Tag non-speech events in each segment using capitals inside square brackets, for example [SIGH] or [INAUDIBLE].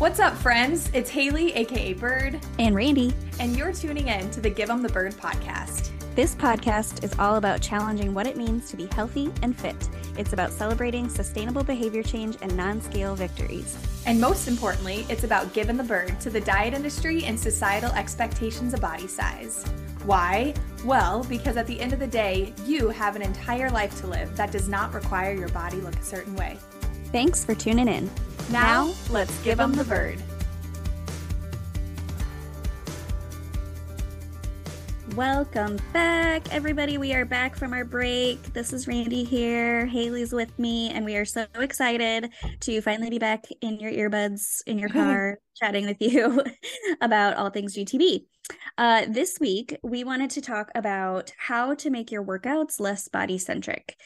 What's up, friends? It's Haley, aka Bird, and Randy, and you're tuning in to the Give 'em the Bird podcast. This podcast is all about challenging what it means to be healthy and fit. It's about celebrating sustainable behavior change and non scale victories. And most importantly, it's about giving the bird to the diet industry and societal expectations of body size. Why? Well, because at the end of the day, you have an entire life to live that does not require your body look a certain way. Thanks for tuning in. Now, let's give them the bird. Welcome back, everybody. We are back from our break. This is Randy here. Haley's with me, and we are so excited to finally be back in your earbuds in your car chatting with you [LAUGHS] about all things GTB. Uh, this week, we wanted to talk about how to make your workouts less body centric.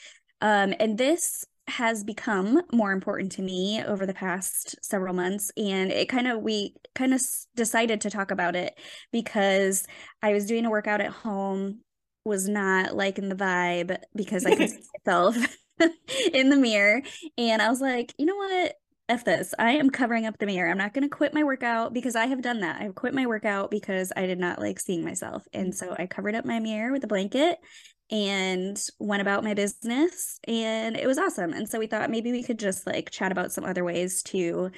Um, and this has become more important to me over the past several months and it kind of we kind of decided to talk about it because i was doing a workout at home was not liking the vibe because i could [LAUGHS] see myself [LAUGHS] in the mirror and i was like you know what F this. I am covering up the mirror. I'm not going to quit my workout because I have done that. I've quit my workout because I did not like seeing myself. And mm. so I covered up my mirror with a blanket and went about my business and it was awesome. And so we thought maybe we could just like chat about some other ways to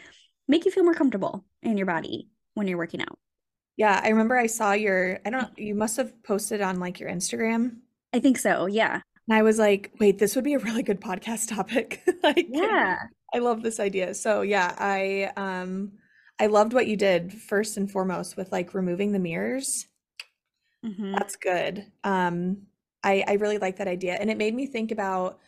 make you feel more comfortable in your body when you're working out. Yeah, I remember I saw your I don't you must have posted on like your Instagram. I think so. Yeah. And I was like, wait, this would be a really good podcast topic. [LAUGHS] like Yeah. I love this idea. So, yeah, I um I loved what you did first and foremost with like removing the mirrors. Mm-hmm. That's good. Um I, I really like that idea. And it made me think about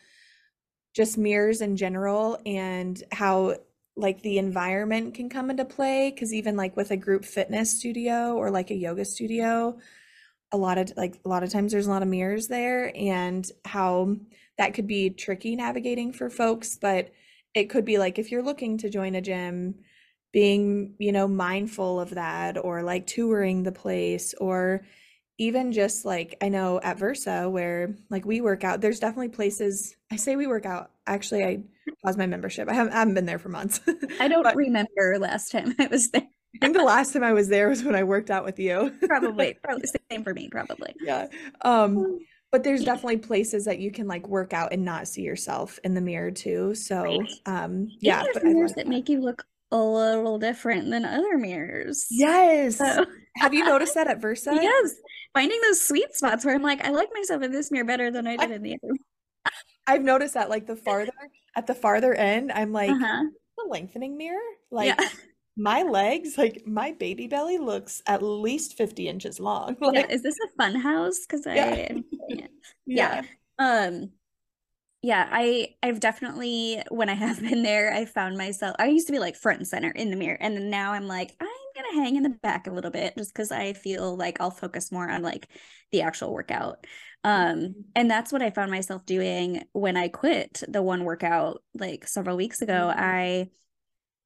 just mirrors in general and how like the environment can come into play. Cause even like with a group fitness studio or like a yoga studio, a lot of like a lot of times there's a lot of mirrors there and how that could be tricky navigating for folks. But it could be like if you're looking to join a gym, being, you know, mindful of that or like touring the place or even just like I know at Versa where like we work out, there's definitely places I say we work out. Actually, I paused my membership. I haven't, I haven't been there for months. [LAUGHS] I don't but remember last time [LAUGHS] I was there. I think the last time I was there was when I worked out with you. [LAUGHS] probably, probably the same for me, probably. Yeah. Um, but there's definitely places that you can like work out and not see yourself in the mirror too. So right. um yeah, but mirrors that, that make you look a little different than other mirrors. Yes. So. [LAUGHS] Have you noticed that at Versa? yes finding those sweet spots where I'm like, I like myself in this mirror better than I did I, in the other. I've noticed that like the farther at the farther end, I'm like uh-huh. the lengthening mirror. Like yeah. my legs, like my baby belly looks at least 50 inches long. [LAUGHS] Like, yeah, is this a fun house? Because I yeah. [LAUGHS] yeah. yeah. Um yeah, I I've definitely when I have [LAUGHS] been there, I found myself I used to be like front and center in the mirror. And then now I'm like, I'm gonna hang in the back a little bit just because I feel like I'll focus more on like the actual workout. Um, and that's what I found myself doing when I quit the one workout like several weeks ago. Mm-hmm. I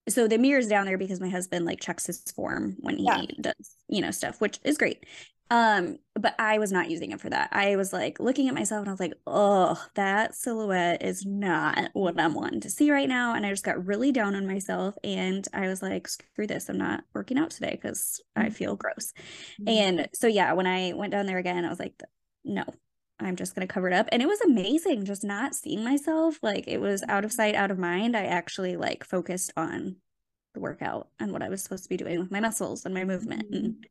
so the mirror's down there because my husband like checks his form when he yeah. does, you know, stuff, which is great. Um, but I was not using it for that. I was like looking at myself and I was like, oh, that silhouette is not what I'm wanting to see right now. And I just got really down on myself and I was like, screw this. I'm not working out today because mm-hmm. I feel gross. Mm-hmm. And so yeah, when I went down there again, I was like, no, I'm just gonna cover it up. And it was amazing just not seeing myself. Like it was out of sight, out of mind. I actually like focused on the workout and what I was supposed to be doing with my muscles and my movement. And mm-hmm.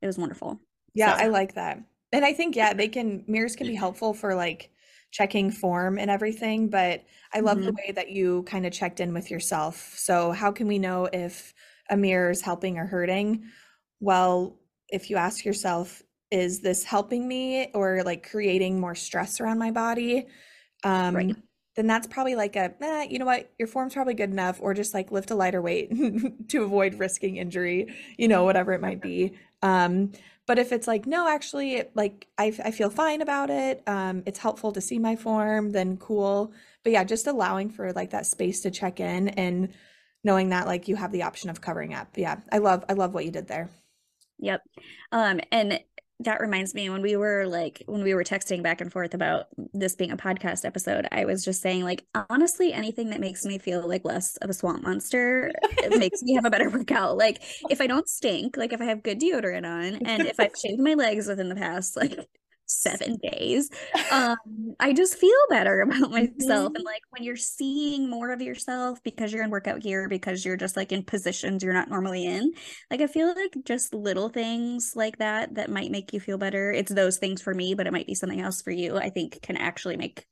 it was wonderful. Yeah, so. I like that. And I think yeah, they [CLEARS THROAT] can mirrors can be helpful for like checking form and everything, but I love mm-hmm. the way that you kind of checked in with yourself. So how can we know if a mirror is helping or hurting? Well, if you ask yourself, is this helping me or like creating more stress around my body? Um right. then that's probably like a eh, you know what your form's probably good enough or just like lift a lighter weight [LAUGHS] to avoid risking injury you know whatever it might be um but if it's like, no, actually, like I, I feel fine about it, um, it's helpful to see my form, then cool. But yeah, just allowing for like that space to check in and knowing that like you have the option of covering up. Yeah, I love I love what you did there. Yep. Um, and that reminds me when we were like when we were texting back and forth about this being a podcast episode i was just saying like honestly anything that makes me feel like less of a swamp monster it [LAUGHS] makes me have a better workout. Like if i don't stink like if i have good deodorant on and if i've shaved my legs within the past like seven days um i just feel better about myself. Mm-hmm. and like when you're seeing more of yourself because you're in workout gear because you're just like in positions you're not normally in like i feel like just little things like that that might make you feel better it's those things for me but it might be something else for you i think can actually make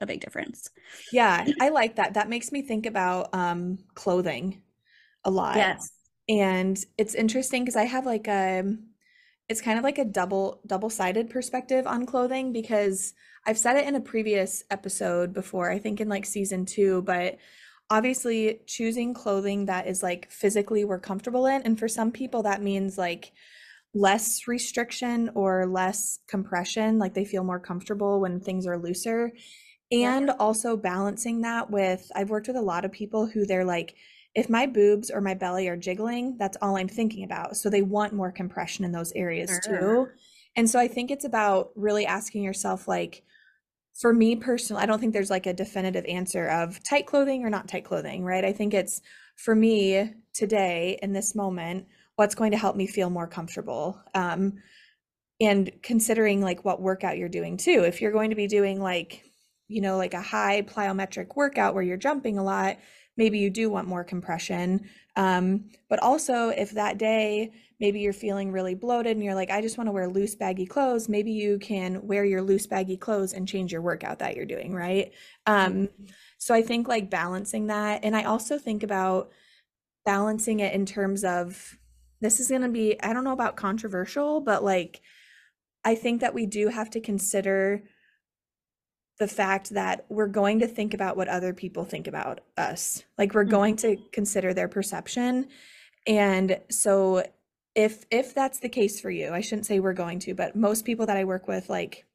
a big difference. Yeah i like that that makes me think about um clothing a lot. Yes. And it's interesting because i have like a um, it's kind of like a double double-sided perspective on clothing because I've said it in a previous episode before, I think in like season 2, but obviously choosing clothing that is like physically we're comfortable in and for some people that means like less restriction or less compression, like they feel more comfortable when things are looser. And yeah. also balancing that with I've worked with a lot of people who they're like if my boobs or my belly are jiggling, that's all I'm thinking about. So they want more compression in those areas sure. too. And so I think it's about really asking yourself, like, for me personally, I don't think there's like a definitive answer of tight clothing or not tight clothing, right? I think it's for me today in this moment, what's going to help me feel more comfortable. Um, and considering like what workout you're doing too. If you're going to be doing like, you know, like a high plyometric workout where you're jumping a lot, maybe you do want more compression. Um, but also, if that day maybe you're feeling really bloated and you're like, I just want to wear loose, baggy clothes, maybe you can wear your loose, baggy clothes and change your workout that you're doing, right? Um, mm-hmm. so I think like balancing that. And I also think about balancing it in terms of this is going to be, I don't know about controversial, but like, I think that we do have to consider the fact that we're going to think about what other people think about us. Like we're going to mm-hmm. consider their perception. And so if if that's the case for you, I shouldn't say we're going to, but most people that I work with like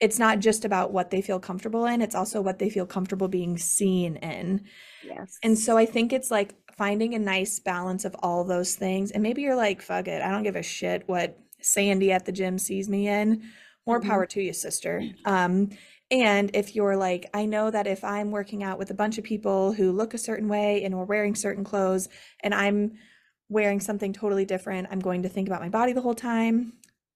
it's not just about what they feel comfortable in, it's also what they feel comfortable being seen in. Yes. And so I think it's like finding a nice balance of all those things. And maybe you're like, fuck it, I don't give a shit what Sandy at the gym sees me in. More mm-hmm. power to you, sister. Um, and if you're like, I know that if I'm working out with a bunch of people who look a certain way and we're wearing certain clothes and I'm wearing something totally different, I'm going to think about my body the whole time.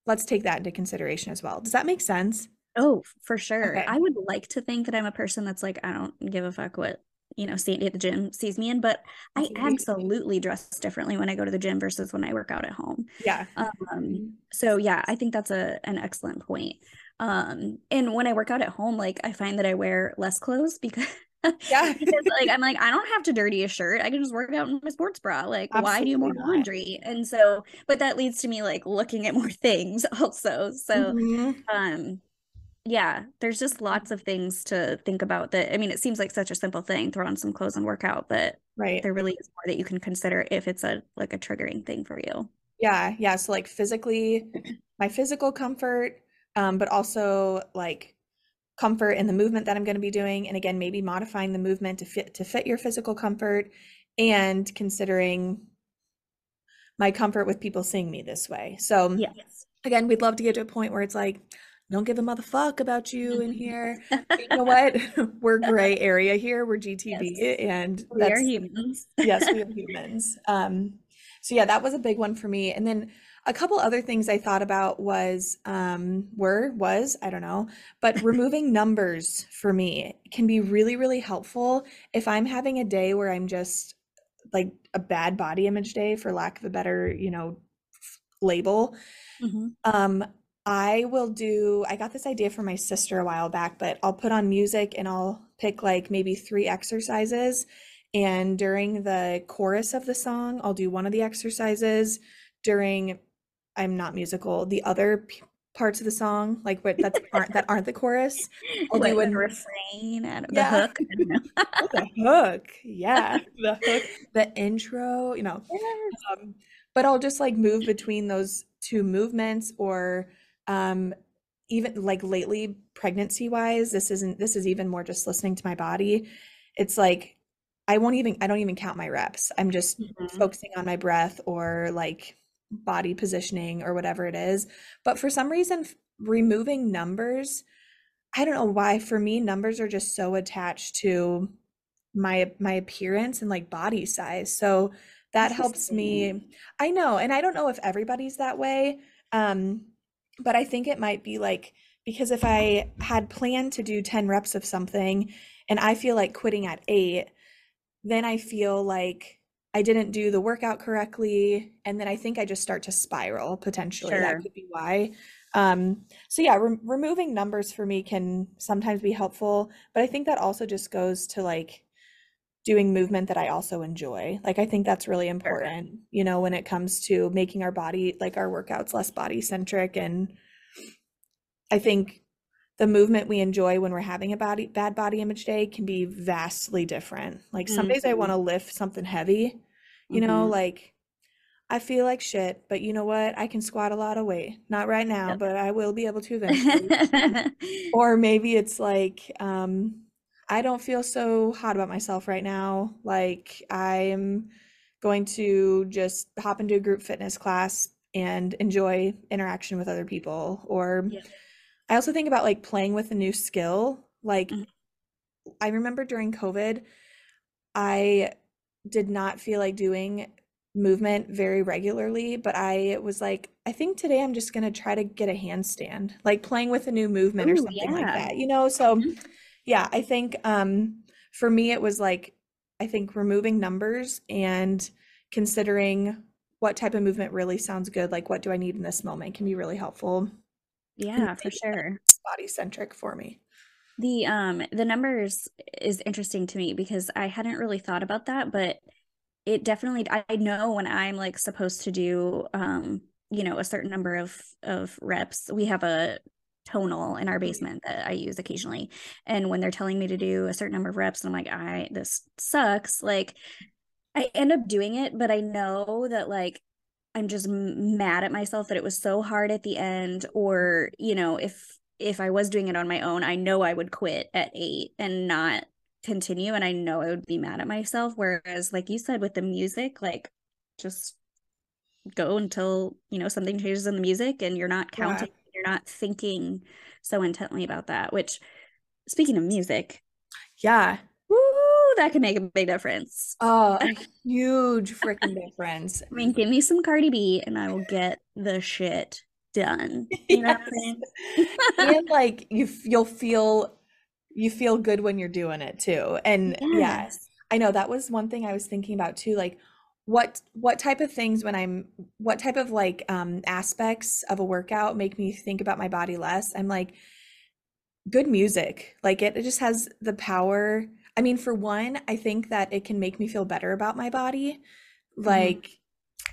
Let's take that into consideration as well. Does that make sense? Oh, for sure. Okay. I would like to think that I'm a person that's like, I don't give a fuck what, you know, Sandy at the gym sees me in, but I absolutely dress differently when I go to the gym versus when I work out at home. Yeah. Um, so yeah, I think that's a an excellent point. Um, and when I work out at home, like I find that I wear less clothes because yeah, [LAUGHS] because like I'm like I don't have to dirty a shirt. I can just work out in my sports bra. Like Absolutely why do more not. laundry? And so, but that leads to me like looking at more [LAUGHS] things also. So, mm-hmm. um, yeah, there's just lots of things to think about. That I mean, it seems like such a simple thing, throw on some clothes and work out, but right, there really is more that you can consider if it's a like a triggering thing for you. Yeah, yeah. So like physically, my physical comfort um, but also like comfort in the movement that I'm going to be doing. And again, maybe modifying the movement to fit to fit your physical comfort and considering my comfort with people seeing me this way. So yes. again, we'd love to get to a point where it's like, don't give a motherfuck about you in here. [LAUGHS] you know what? [LAUGHS] We're gray area here. We're GTB yes. and we are humans. yes, we are [LAUGHS] humans. Um, so yeah, that was a big one for me. And then a couple other things I thought about was um were was I don't know, but [LAUGHS] removing numbers for me can be really really helpful if I'm having a day where I'm just like a bad body image day for lack of a better, you know, label. Mm-hmm. Um I will do I got this idea from my sister a while back, but I'll put on music and I'll pick like maybe 3 exercises and during the chorus of the song, I'll do one of the exercises during I'm not musical. The other p- parts of the song, like what that's [LAUGHS] aren't that aren't the chorus, I'll do a refrain and the hook. [LAUGHS] the hook, yeah, [LAUGHS] the hook, the intro. You know, yes. um, but I'll just like move between those two movements, or um, even like lately, pregnancy wise, this isn't. This is even more just listening to my body. It's like I won't even. I don't even count my reps. I'm just mm-hmm. focusing on my breath or like body positioning or whatever it is. But for some reason, removing numbers, I don't know why. For me, numbers are just so attached to my my appearance and like body size. So that helps me. I know, and I don't know if everybody's that way. Um, but I think it might be like because if I had planned to do 10 reps of something and I feel like quitting at eight, then I feel like I didn't do the workout correctly. And then I think I just start to spiral potentially. Sure. That could be why. Um, so yeah, re- removing numbers for me can sometimes be helpful, but I think that also just goes to like doing movement that I also enjoy. Like I think that's really important, sure. you know, when it comes to making our body like our workouts less body centric and I think the movement we enjoy when we're having a body bad body image day can be vastly different. Like some mm-hmm. days I want to lift something heavy, you mm-hmm. know, like I feel like shit, but you know what? I can squat a lot of weight. Not right now, yep. but I will be able to [LAUGHS] eventually. or maybe it's like um I don't feel so hot about myself right now. Like I'm going to just hop into a group fitness class and enjoy interaction with other people or yeah. I also think about like playing with a new skill. Like mm-hmm. I remember during COVID, I did not feel like doing movement very regularly, but I was like, I think today I'm just going to try to get a handstand, like playing with a new movement Ooh, or something yeah. like that, you know? So mm-hmm. yeah, I think um for me it was like I think removing numbers and considering what type of movement really sounds good, like what do I need in this moment can be really helpful. Yeah, for sure. Body centric for me. The um the numbers is interesting to me because I hadn't really thought about that, but it definitely I know when I'm like supposed to do um you know a certain number of of reps. We have a tonal in our mm-hmm. basement that I use occasionally. And when they're telling me to do a certain number of reps, and I'm like, I this sucks. Like I end up doing it, but I know that like I'm just mad at myself that it was so hard at the end or you know if if I was doing it on my own I know I would quit at 8 and not continue and I know I would be mad at myself whereas like you said with the music like just go until you know something changes in the music and you're not counting yeah. you're not thinking so intently about that which speaking of music yeah that can make a big difference. Oh, a [LAUGHS] huge freaking difference. I mean, give me some Cardi B and I will get the shit done. [LAUGHS] You know yes. and like you you'll feel you feel good when you're doing it too. And yes. yes, I know that was one thing I was thinking about too. Like what what type of things when I'm what type of like um aspects of a workout make me think about my body less? I'm like good music. Like it, it just has the power I mean, for one, I think that it can make me feel better about my body. Mm-hmm. Like, mm-hmm.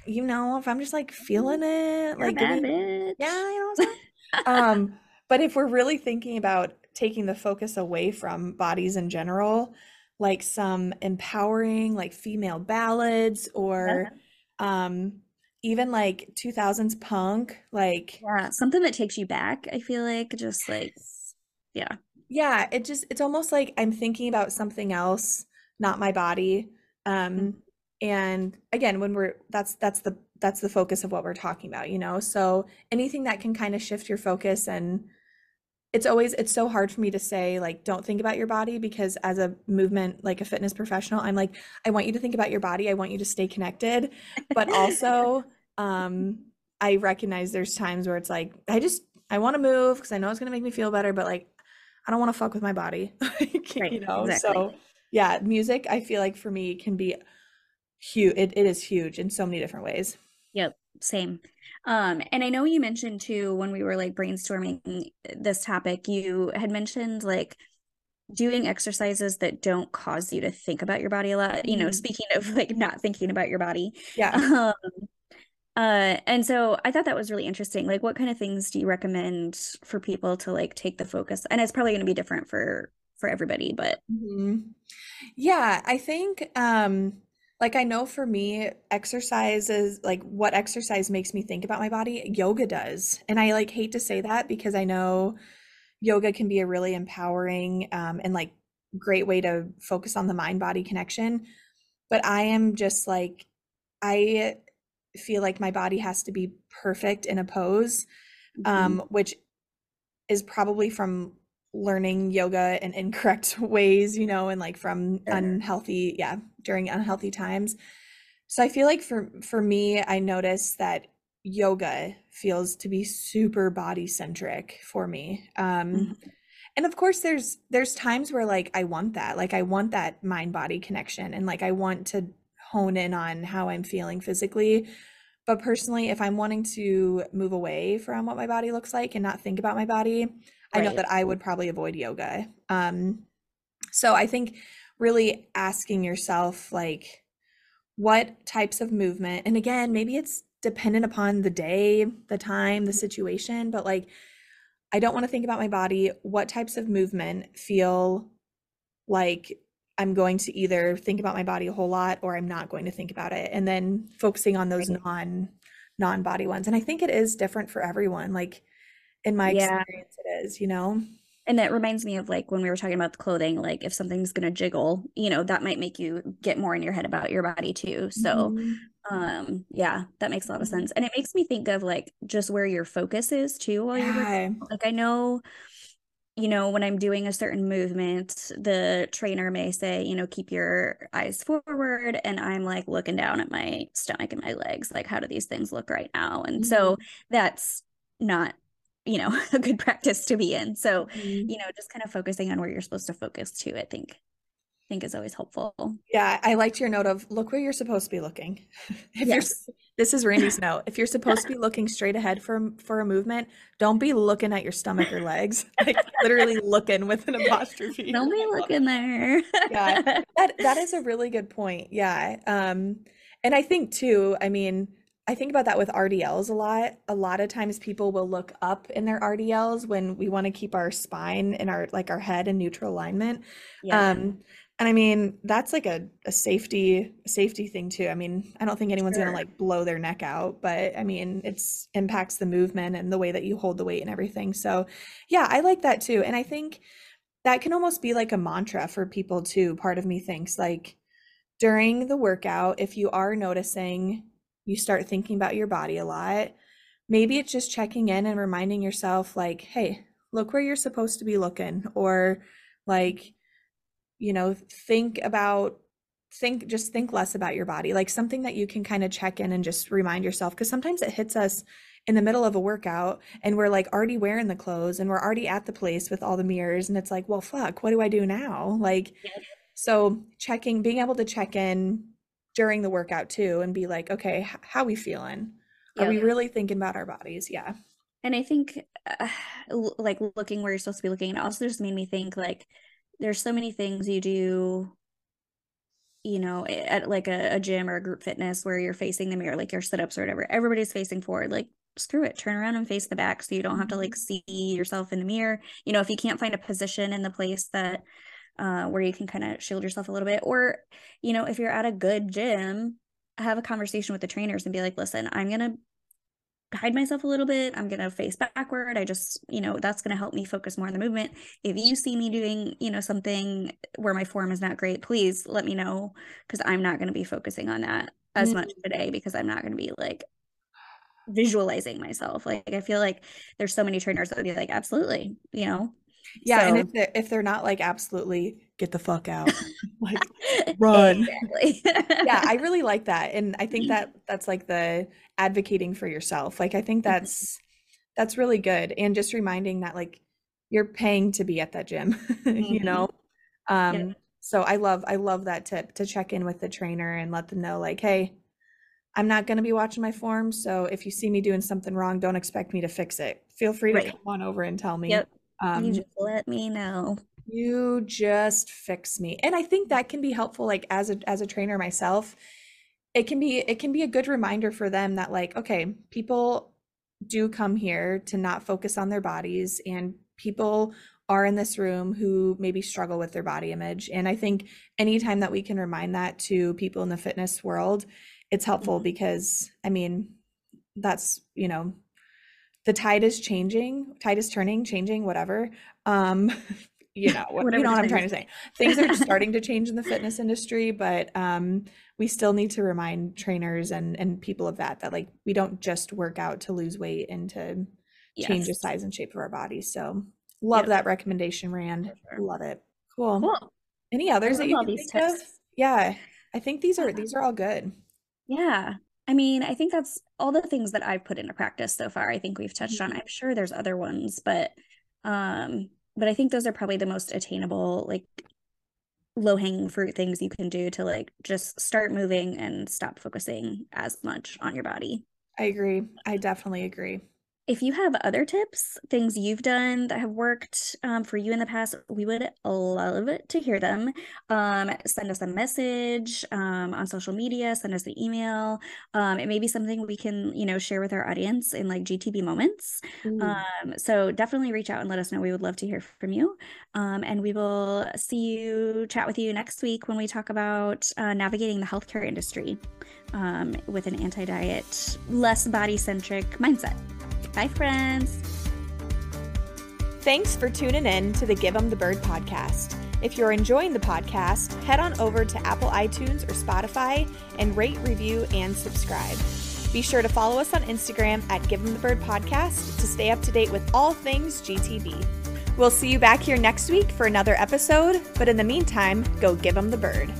You know, if I'm just like feeling it, You're like, giving, yeah, you know [LAUGHS] um, but if we're really thinking about taking the focus away from bodies in general, like some empowering, like female ballads or, yeah. um, even like 2000s punk, like, yeah, something that takes you back. I feel like just like, yeah yeah it just it's almost like i'm thinking about something else not my body um mm-hmm. And again when we're that's that's the that's the focus of what we're talking about you know? So anything that can kind of shift your focus and it's always it's so hard for me to say like don't think about your body because as a movement like a fitness professional i'm like i want you to think about your body. I want you to stay connected. But also um i recognize there's times where it's like i just i want to move because i know it's going to make me feel better but like I don't want to fuck with my body. [LAUGHS] right, you know, exactly. so yeah, music I feel like for me can be huge. It, it is huge in so many different ways. Yep, same. Um, and I know you mentioned too when we were like brainstorming this topic, you had mentioned like doing exercises that don't cause you to think about your body a lot. You know, mm-hmm. speaking of [LAUGHS] like not thinking about your body. Yeah. [LAUGHS] Um, uh, and so I thought that was really interesting. Like, what kind of things do you recommend for people to like take the focus? And it's probably going to be different for for everybody, but mm-hmm. yeah, I think um like I know for me, exercise is like what exercise makes me think about my body, yoga does. And I like hate to say that because I know yoga can be a really empowering um, and like great way to focus on the mind body connection. But I am just like I feel like my body has to be perfect in a pose, um, mm-hmm. which is probably from learning yoga in incorrect [LAUGHS] ways, you know, and like from unhealthy, yeah, during unhealthy times. So I feel like for for me, I notice that yoga feels to be super body centric for me. Um mm-hmm. and of course there's there's times where like I want that. Like I want that mind body connection and like I want to hone in on how I'm feeling physically. But personally, if I'm wanting to move away from what my body looks like and not think about my body, right. I know that I would probably avoid yoga. Um, so I think really asking yourself, like, what types of movement, and again, maybe it's dependent upon the day, the time, the situation, but like, I don't want to think about my body. What types of movement feel like I'm going to either think about my body a whole lot or I'm not going to think about it. And then focusing on those non non body ones. And I think it is different for everyone. Like in my yeah. experience, it is, you know? And that reminds me of like when we were talking about the clothing, like if something's going to jiggle, you know, that might make you get more in your head about your body too. So, mm-hmm. um, yeah, that makes a lot of sense. And it makes me think of like just where your focus is too while yeah. you're working. Like I know you know, when I'm doing a certain movement, the trainer may say, you know, keep your eyes forward. And I'm like looking down at my stomach and my legs, like, how do these things look right now? And mm-hmm. so that's not, you know, [LAUGHS] a good practice to be in. So, mm-hmm. you know, just kind of focusing on where you're supposed to focus to, I think think is always helpful. Yeah, I liked your note of look where you're supposed to be looking. [LAUGHS] if yes. you're [LAUGHS] this is Randy's [LAUGHS] note. If you're supposed to be looking straight ahead for for a movement, don't be looking at your stomach or legs. Like literally looking with an apostrophe. Don't be looking there. yeah. That that is a really good point. Yeah. Um and I think too, I mean, I think about that with RDLs a lot. A lot of times people will look up in their RDLs when we want to keep our spine and our like our head in neutral alignment. Yeah. Um and I mean, that's like a, a safety safety thing too. I mean, I don't think anyone's sure. gonna like blow their neck out, but I mean, it's impacts the movement and the way that you hold the weight and everything. So yeah, I like that too. And I think that can almost be like a mantra for people too. Part of me thinks like during the workout, if you are noticing you start thinking about your body a lot, maybe it's just checking in and reminding yourself, like, hey, look where you're supposed to be looking, or like you know think about think just think less about your body like something that you can kind of check in and just remind yourself because sometimes it hits us in the middle of a workout and we're like already wearing the clothes and we're already at the place with all the mirrors and it's like well fuck what do i do now? Like so checking being able to check in during the workout too and be like okay how we feeling? Are we really thinking about our bodies? Yeah. And i think uh, [SIGHS] like looking where you're supposed to be looking it also just made me think like there's so many things you do you know at like a, a gym or a group fitness where you're facing the mirror like your sit-ups or whatever everybody's facing forward like screw it turn around and face the back so you don't have to like mm-hmm. see yourself in the mirror you know if you can't find a position in the place that uh, where you can kind of shield yourself a little bit or you know if you're at a good gym have a conversation with the trainers and be like listen i'm going to hide myself a little bit. I'm going to face backward. I just, you know, that's going to help me focus more on the movement. If you see me doing, you know, something where my form is not great, please let me know because I'm not going to be focusing on that as mm-hmm. much today because I'm not going to be like visualizing myself. Like I feel like there's so many trainers that would be like, absolutely, you know. Yeah, so, and if they're, if they're not like absolutely get the fuck out, [LAUGHS] like [LAUGHS] run. [LAUGHS] yeah, I really like that, and I think that that's like the advocating for yourself. Like I think mm-hmm. that's that's really good, and just reminding that like you're paying to be at that gym, you mm-hmm. know. Um, yeah. So I love I love that tip to check in with the trainer and let them know like, hey, I'm not going to be watching my form. So if you see me doing something wrong, don't expect me to fix it. Feel free to come on over and tell me. Yep. Um, you just let me know. You just fix me. And I think that can be helpful like as a as a trainer myself. It can be it can be a good reminder for them that like okay, people do come here to not focus on their bodies and people are in this room who maybe struggle with their body image. And I think anytime that we can remind that to people in the fitness world, it's helpful mm-hmm. because I mean, that's, you know, the tide is changing, tide is turning, changing, whatever. Um, [LAUGHS] you know what, you know what I'm trying to say. Things are [LAUGHS] starting to change in the fitness industry, but um, we still need to remind trainers and and people of that that like we don't just work out to lose weight and to yes. change the size and shape of our bodies. So love yep. that recommendation, Rand. Sure. Love it. Cool. cool. Any others that you can think tips. of? Yeah, I think these are these are all good. Yeah. I mean, I think that's all the things that I've put into practice so far. I think we've touched mm-hmm. on. I'm sure there's other ones, but um but I think those are probably the most attainable like low hanging fruit things you can do to like just start moving and stop focusing as much on your body. I agree. I definitely agree. If you have other tips, things you've done that have worked um, for you in the past, we would love to hear them. Um, send us a message um, on social media, send us an email. Um, it may be something we can, you know, share with our audience in like GTB moments. Um, so definitely reach out and let us know. We would love to hear from you. Um, and we will see you, chat with you next week when we talk about uh, navigating the healthcare industry with an anti diet, less body centric mindset. Bye, friends. Thanks for tuning in to the Give 'em the Bird podcast. If you're enjoying the podcast, head on over to Apple iTunes or Spotify and rate, review, and subscribe. Be sure to follow us on Instagram at Give 'em the Bird podcast to stay up to date with all things GTB. We'll see you back here next week for another episode, but in the meantime, go give 'em the bird.